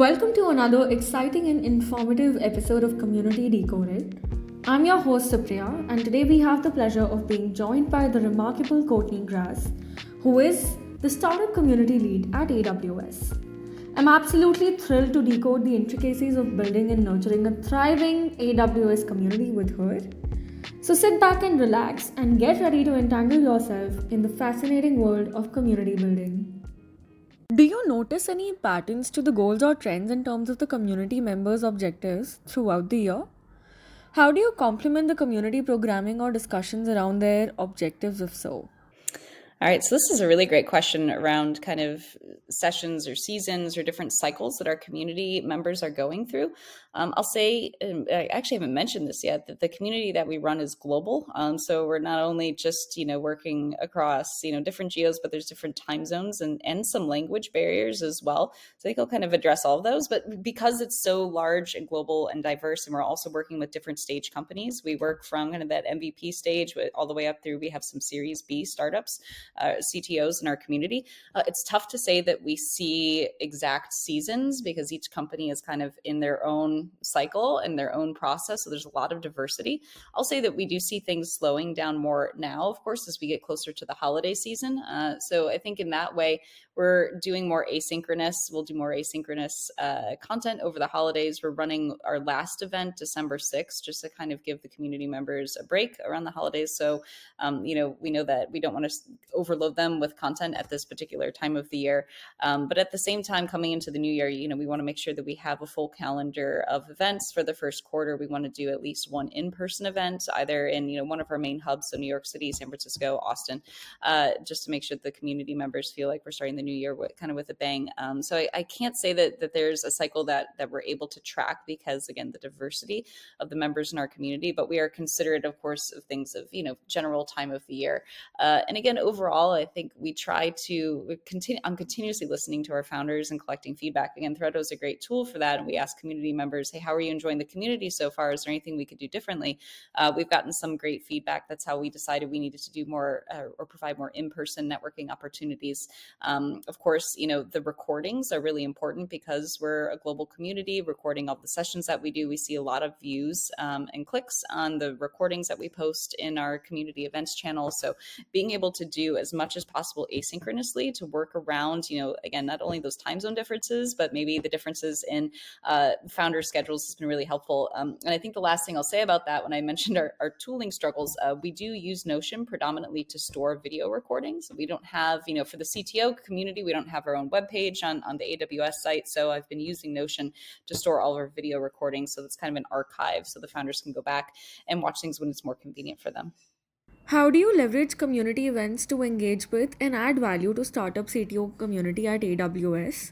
Welcome to another exciting and informative episode of Community Decoded. I'm your host Supriya, and today we have the pleasure of being joined by the remarkable Courtney Gras, who is the startup community lead at AWS. I'm absolutely thrilled to decode the intricacies of building and nurturing a thriving AWS community with her. So sit back and relax and get ready to entangle yourself in the fascinating world of community building. Do you notice any patterns to the goals or trends in terms of the community members' objectives throughout the year? How do you complement the community programming or discussions around their objectives, if so? All right, so this is a really great question around kind of sessions or seasons or different cycles that our community members are going through. Um, I'll say, um, I actually haven't mentioned this yet, that the community that we run is global. Um, so we're not only just, you know, working across, you know, different geos, but there's different time zones and, and some language barriers as well. So I think I'll kind of address all of those. But because it's so large and global and diverse, and we're also working with different stage companies, we work from kind of that MVP stage all the way up through, we have some Series B startups, uh, CTOs in our community. Uh, it's tough to say that we see exact seasons because each company is kind of in their own cycle and their own process. So there's a lot of diversity. I'll say that we do see things slowing down more now, of course, as we get closer to the holiday season. Uh, so I think in that way, we're doing more asynchronous. We'll do more asynchronous uh, content over the holidays. We're running our last event December 6th just to kind of give the community members a break around the holidays. So, um, you know, we know that we don't want to overload them with content at this particular time of the year. Um, but at the same time, coming into the new year, you know, we want to make sure that we have a full calendar of events for the first quarter. We want to do at least one in-person event, either in you know one of our main hubs, so New York City, San Francisco, Austin, uh, just to make sure that the community members feel like we're starting the new year with, kind of with a bang. Um, so I, I, can't say that that there's a cycle that that we're able to track because again the diversity of the members in our community, but we are considerate, of course, of things of you know general time of the year. Uh, and again, overall, I think we try to continue. I'm continuously listening to our founders and collecting feedback. Again, Threado is a great tool for that, and we ask community members hey, how are you enjoying the community so far? Is there anything we could do differently? Uh, we've gotten some great feedback. That's how we decided we needed to do more uh, or provide more in-person networking opportunities. Um, of course, you know, the recordings are really important because we're a global community recording all the sessions that we do. We see a lot of views um, and clicks on the recordings that we post in our community events channel. So being able to do as much as possible asynchronously to work around, you know, again, not only those time zone differences, but maybe the differences in uh, founders schedules has been really helpful. Um, and I think the last thing I'll say about that, when I mentioned our, our tooling struggles, uh, we do use Notion predominantly to store video recordings. We don't have, you know, for the CTO community, we don't have our own web page on, on the AWS site. So I've been using Notion to store all of our video recordings. So it's kind of an archive so the founders can go back and watch things when it's more convenient for them. How do you leverage community events to engage with and add value to startup CTO community at AWS?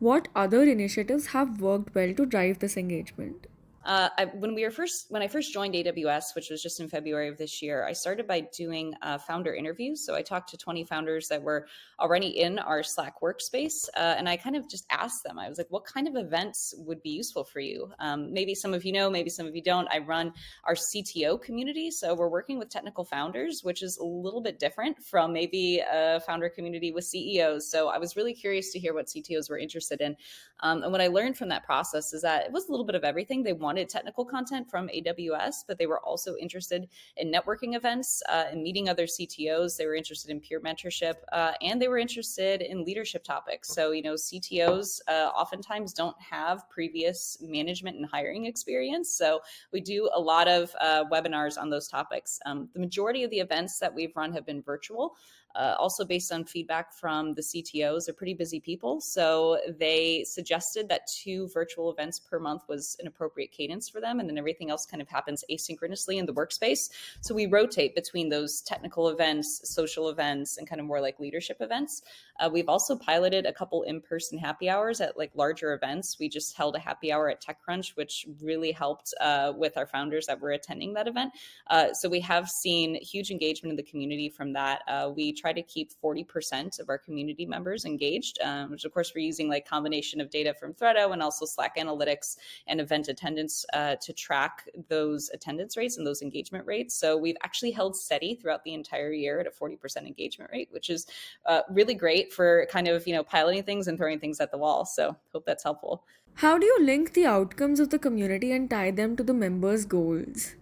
What other initiatives have worked well to drive this engagement? Uh, I, when we were first, when I first joined AWS, which was just in February of this year, I started by doing uh, founder interviews. So I talked to 20 founders that were already in our Slack workspace, uh, and I kind of just asked them. I was like, "What kind of events would be useful for you?" Um, maybe some of you know, maybe some of you don't. I run our CTO community, so we're working with technical founders, which is a little bit different from maybe a founder community with CEOs. So I was really curious to hear what CTOs were interested in, um, and what I learned from that process is that it was a little bit of everything. They wanted technical content from AWS, but they were also interested in networking events uh, and meeting other CTOs. They were interested in peer mentorship uh, and they were interested in leadership topics. So, you know, CTOs uh, oftentimes don't have previous management and hiring experience. So, we do a lot of uh, webinars on those topics. Um, the majority of the events that we've run have been virtual. Uh, also, based on feedback from the CTOs, they're pretty busy people. So they suggested that two virtual events per month was an appropriate cadence for them. And then everything else kind of happens asynchronously in the workspace. So we rotate between those technical events, social events, and kind of more like leadership events. Uh, we've also piloted a couple in person happy hours at like larger events. We just held a happy hour at TechCrunch, which really helped uh, with our founders that were attending that event. Uh, so we have seen huge engagement in the community from that. Uh, we try to keep 40% of our community members engaged, um, which of course we're using like combination of data from Threado and also Slack analytics and event attendance uh, to track those attendance rates and those engagement rates. So we've actually held steady throughout the entire year at a 40% engagement rate, which is uh, really great for kind of, you know, piloting things and throwing things at the wall. So hope that's helpful. How do you link the outcomes of the community and tie them to the members' goals?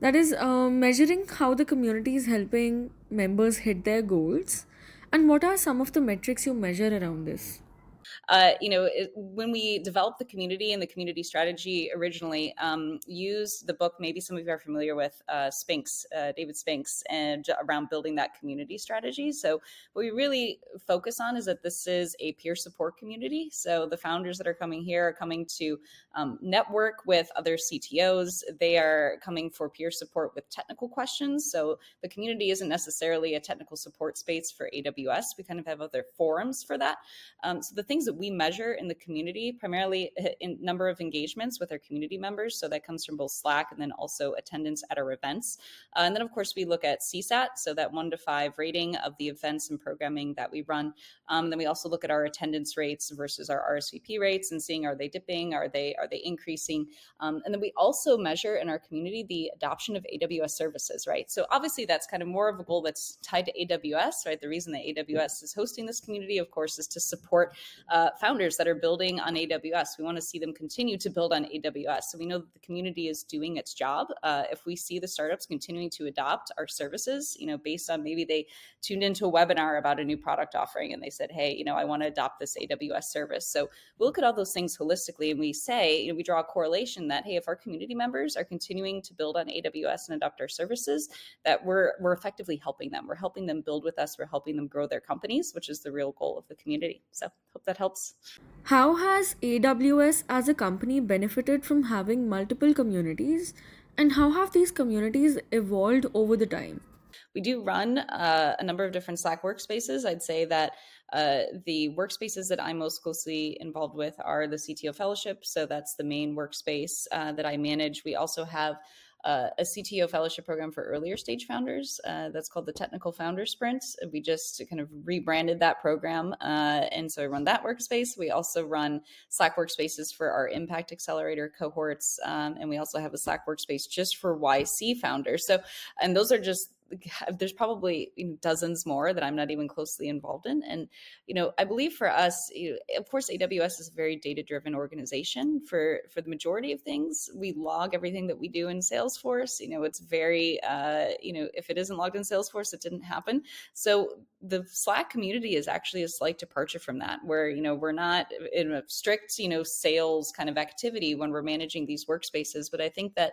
That is, uh, measuring how the community is helping members hit their goals. And what are some of the metrics you measure around this? Uh, you know, it, when we developed the community and the community strategy originally, um, used the book maybe some of you are familiar with uh, Spinks, uh, David Spinks, and around building that community strategy. So what we really focus on is that this is a peer support community. So the founders that are coming here are coming to um, network with other CTOs. They are coming for peer support with technical questions. So the community isn't necessarily a technical support space for AWS. We kind of have other forums for that. Um, so the things that we measure in the community, primarily in number of engagements with our community members. So that comes from both Slack and then also attendance at our events. Uh, and then, of course, we look at CSAT, so that one to five rating of the events and programming that we run. Um, then we also look at our attendance rates versus our RSVP rates and seeing are they dipping, are they are they increasing, um, and then we also measure in our community the adoption of AWS services, right? So obviously that's kind of more of a goal that's tied to AWS, right? The reason that AWS is hosting this community, of course, is to support uh, founders that are building on AWS. We want to see them continue to build on AWS. So we know that the community is doing its job. Uh, if we see the startups continuing to adopt our services, you know, based on maybe they tuned into a webinar about a new product offering and they said, hey, you know, I want to adopt this AWS service. So we look at all those things holistically and we say, you know, we draw a correlation that, hey, if our community members are continuing to build on AWS and adopt our services, that we're we're effectively helping them. We're helping them build with us. We're helping them grow their companies, which is the real goal of the community. So hope that helps. How has AWS as a company benefited from having multiple communities, and how have these communities evolved over the time? We do run uh, a number of different Slack workspaces. I'd say that uh, the workspaces that I'm most closely involved with are the CTO Fellowship. So that's the main workspace uh, that I manage. We also have uh, a CTO fellowship program for earlier stage founders. Uh, that's called the Technical Founder Sprint. We just kind of rebranded that program. Uh, and so I run that workspace. We also run Slack workspaces for our Impact Accelerator cohorts. Um, and we also have a Slack workspace just for YC founders. So, and those are just there's probably dozens more that I'm not even closely involved in. And, you know, I believe for us, you know, of course, AWS is a very data driven organization for, for the majority of things. We log everything that we do in Salesforce. You know, it's very, uh, you know, if it isn't logged in Salesforce, it didn't happen. So the Slack community is actually a slight departure from that, where, you know, we're not in a strict, you know, sales kind of activity when we're managing these workspaces. But I think that,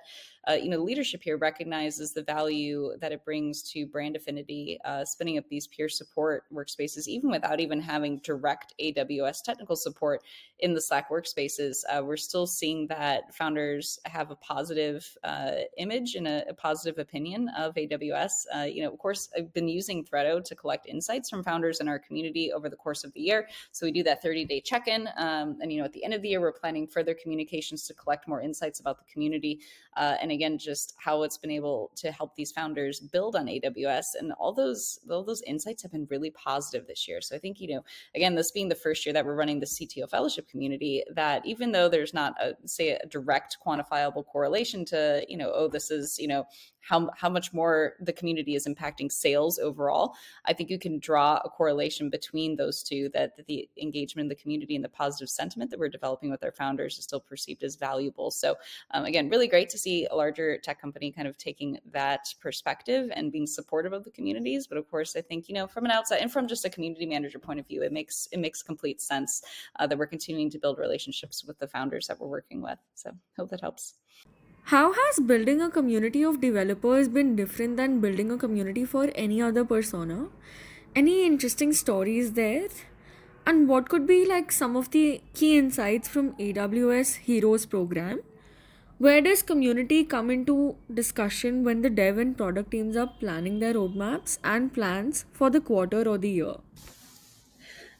uh, you know, leadership here recognizes the value that it brings to brand affinity, uh, spinning up these peer support workspaces, even without even having direct AWS technical support in the Slack workspaces, uh, we're still seeing that founders have a positive uh, image and a, a, positive opinion of AWS. Uh, you know, of course, I've been using Threado to collect insights from founders in our community over the course of the year. So we do that 30 day check in. Um, and, you know, at the end of the year, we're planning further communications to collect more insights about the community. Uh, and again, just how it's been able to help these founders build on AWS. And all those, all those insights have been really positive this year. So I think, you know, again, this being the first year that we're running the CTO fellowship community that even though there's not a say a direct quantifiable correlation to you know oh this is you know how how much more the community is impacting sales overall. I think you can draw a correlation between those two that, that the engagement in the community and the positive sentiment that we're developing with our founders is still perceived as valuable. So um, again really great to see a larger tech company kind of taking that perspective and being supportive of the communities. But of course i think you know from an outside and from just a community manager point of view it makes it makes complete sense uh, that we're continuing to build relationships with the founders that we're working with. So hope that helps how has building a community of developers been different than building a community for any other persona? Any interesting stories there? And what could be like some of the key insights from AWS Heroes program? Where does community come into discussion when the dev and product teams are planning their roadmaps and plans for the quarter or the year?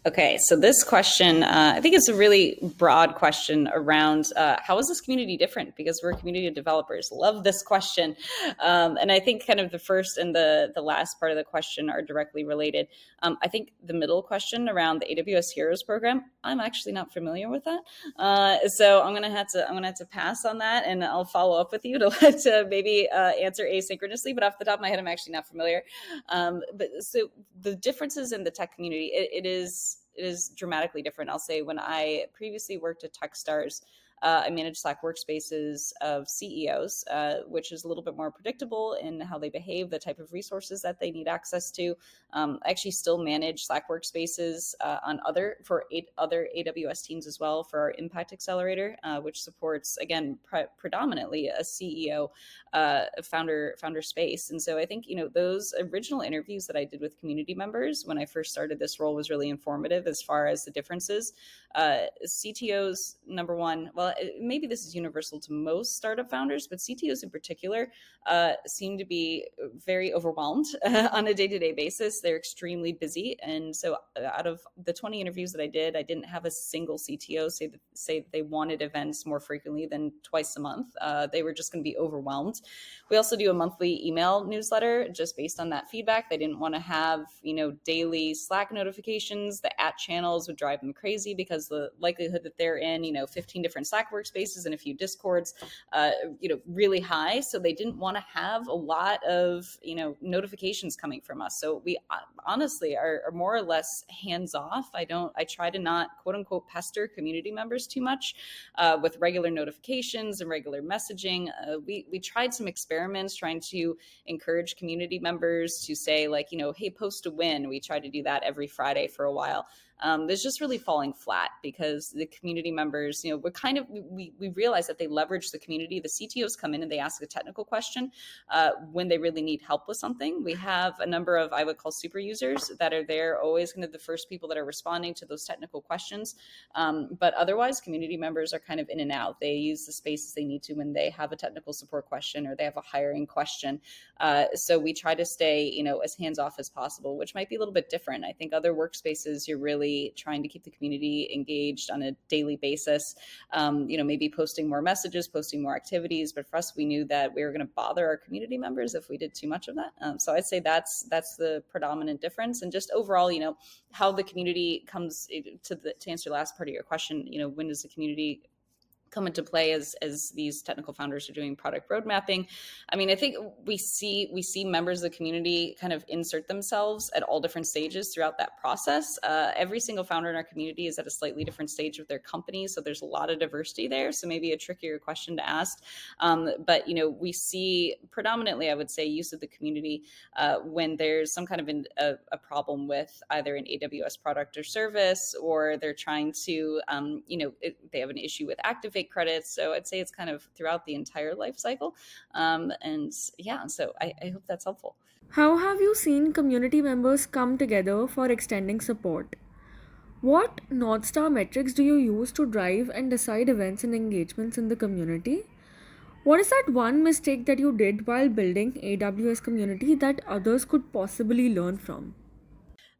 Okay, so this question, uh, I think it's a really broad question around uh, how is this community different? Because we're a community of developers. Love this question, um, and I think kind of the first and the the last part of the question are directly related. Um, I think the middle question around the AWS Heroes program, I'm actually not familiar with that, uh, so I'm gonna have to I'm gonna have to pass on that, and I'll follow up with you to, to maybe uh, answer asynchronously. But off the top of my head, I'm actually not familiar. Um, but so the differences in the tech community, it, it is it is dramatically different. I'll say when I previously worked at Techstars, uh, I manage Slack workspaces of CEOs, uh, which is a little bit more predictable in how they behave, the type of resources that they need access to. Um, I actually still manage Slack workspaces uh, on other for eight other AWS teams as well for our Impact Accelerator, uh, which supports again pre- predominantly a CEO uh, founder founder space. And so I think you know those original interviews that I did with community members when I first started this role was really informative as far as the differences. Uh, CTOs number one, well maybe this is universal to most startup founders, but CTOs in particular uh, seem to be very overwhelmed on a day to day basis. They're extremely busy. And so, uh, out of the 20 interviews that I did, I didn't have a single CTO say that, say that they wanted events more frequently than twice a month. Uh, they were just going to be overwhelmed. We also do a monthly email newsletter just based on that feedback. They didn't want to have, you know, daily Slack notifications. The at channels would drive them crazy because the likelihood that they're in, you know, 15 different Slack workspaces and a few discords, uh, you know, really high. So they didn't want to have a lot of, you know, notifications coming from us. So we uh, honestly are, are more or less hands off. I don't, I try to not quote unquote pester community members too much uh, with regular notifications and regular messaging. Uh, we, we tried some experiments trying to encourage community members to say like, you know, hey, post a win. We tried to do that every Friday for a while um, is just really falling flat because the community members, you know, we're kind of we we realize that they leverage the community. The CTOs come in and they ask a technical question uh, when they really need help with something. We have a number of I would call super users that are there, always kind of the first people that are responding to those technical questions. Um, but otherwise, community members are kind of in and out. They use the spaces they need to when they have a technical support question or they have a hiring question. Uh, so we try to stay, you know, as hands off as possible, which might be a little bit different. I think other workspaces you're really trying to keep the community engaged on a daily basis. Um, you know, maybe posting more messages, posting more activities. But for us, we knew that we were going to bother our community members if we did too much of that. Um, so I'd say that's that's the predominant difference. And just overall, you know, how the community comes eh, to the to answer the last part of your question. You know, when does the community come into play as as these technical founders are doing product road mapping. I mean i think we see we see members of the community kind of insert themselves at all different stages throughout that process. Uh, every single founder in our community is at a slightly different stage of their company so there's a lot of diversity there so maybe a trickier question to ask. Um, but you know we see predominantly i would say use of the community uh, when there's some kind of an, a, a, problem with either an aws product or service or they're trying to um, you know it, they have an issue with activate credits. So I'd say it's kind of throughout the entire life cycle. Um, and yeah, so I, I hope that's helpful. How have you seen community members come together for extending support? What North Star metrics do you use to drive and decide events and engagements in the community? What is that one mistake that you did while building AWS community that others could possibly learn from?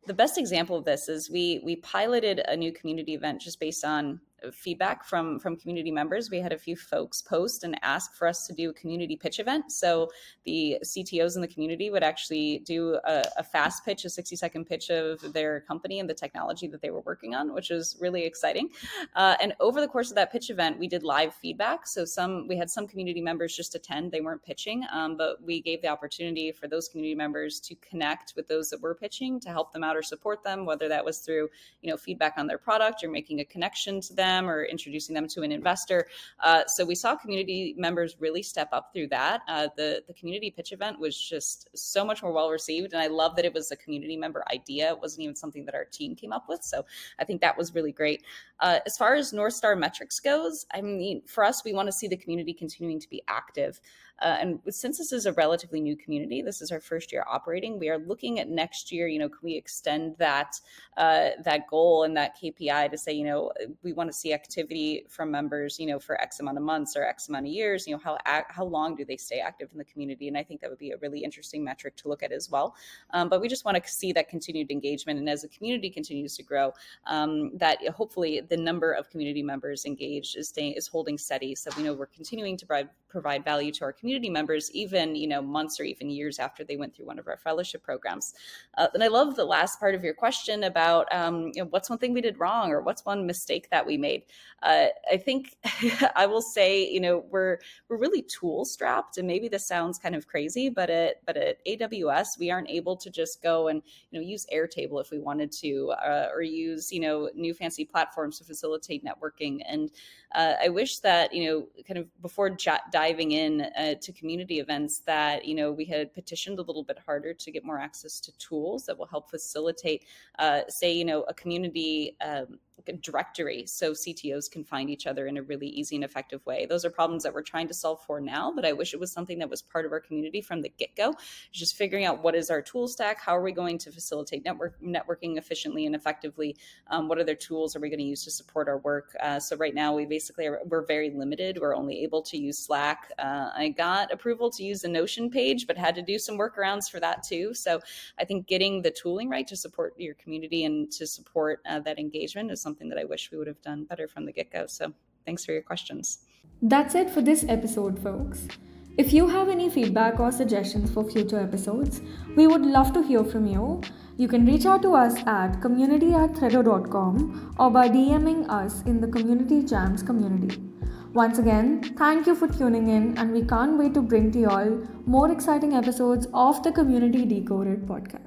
The best example of this is we we piloted a new community event just based on feedback from from community members. We had a few folks post and ask for us to do a community pitch event. So the CTOs in the community would actually do a, a fast pitch, a 60 second pitch of their company and the technology that they were working on, which was really exciting. Uh, and over the course of that pitch event, we did live feedback. So some we had some community members just attend; they weren't pitching, um, but we gave the opportunity for those community members to connect with those that were pitching to help them out or support them, whether that was through you know feedback on their product or making a connection to them them or introducing them to an investor. Uh, so we saw community members really step up through that. Uh, the the community pitch event was just so much more well received, and I love that it was a community member idea. It wasn't even something that our team came up with. So I think that was really great. Uh, as far as North Star metrics goes, I mean, for us, we want to see the community continuing to be active. Uh, and since this is a relatively new community, this is our first year operating. We are looking at next year. You know, can we extend that uh, that goal and that KPI to say, you know, we want to see activity from members, you know, for X amount of months or X amount of years. You know, how how long do they stay active in the community? And I think that would be a really interesting metric to look at as well. Um, but we just want to see that continued engagement, and as the community continues to grow, um, that hopefully the number of community members engaged is staying is holding steady. So we know we're continuing to provide provide value to our community members, even you know months or even years after they went through one of our fellowship programs. Uh, and I love the last part of your question about um, you know, what's one thing we did wrong or what's one mistake that we made. Uh, I think I will say you know we're we're really tool strapped, and maybe this sounds kind of crazy, but at but at AWS we aren't able to just go and you know use Airtable if we wanted to, uh, or use you know new fancy platforms to facilitate networking. And uh, I wish that you know kind of before j- diving in uh, to community events that you know we had petitioned a little bit harder to get more access to tools that will help facilitate, uh, say you know a community. Um, directory so CTOs can find each other in a really easy and effective way. Those are problems that we're trying to solve for now, but I wish it was something that was part of our community from the get go. Just figuring out what is our tool stack, how are we going to facilitate network networking efficiently and effectively, um, what other tools are we going to use to support our work. Uh, so right now we basically are, we're very limited. We're only able to use Slack. Uh, I got approval to use the Notion page, but had to do some workarounds for that too. So I think getting the tooling right to support your community and to support uh, that engagement is something that I wish we would have done better from the get go. So thanks for your questions. That's it for this episode, folks. If you have any feedback or suggestions for future episodes, we would love to hear from you. You can reach out to us at community at threado.com or by DMing us in the Community Jams community. Once again, thank you for tuning in, and we can't wait to bring to you all more exciting episodes of the Community Decoded podcast.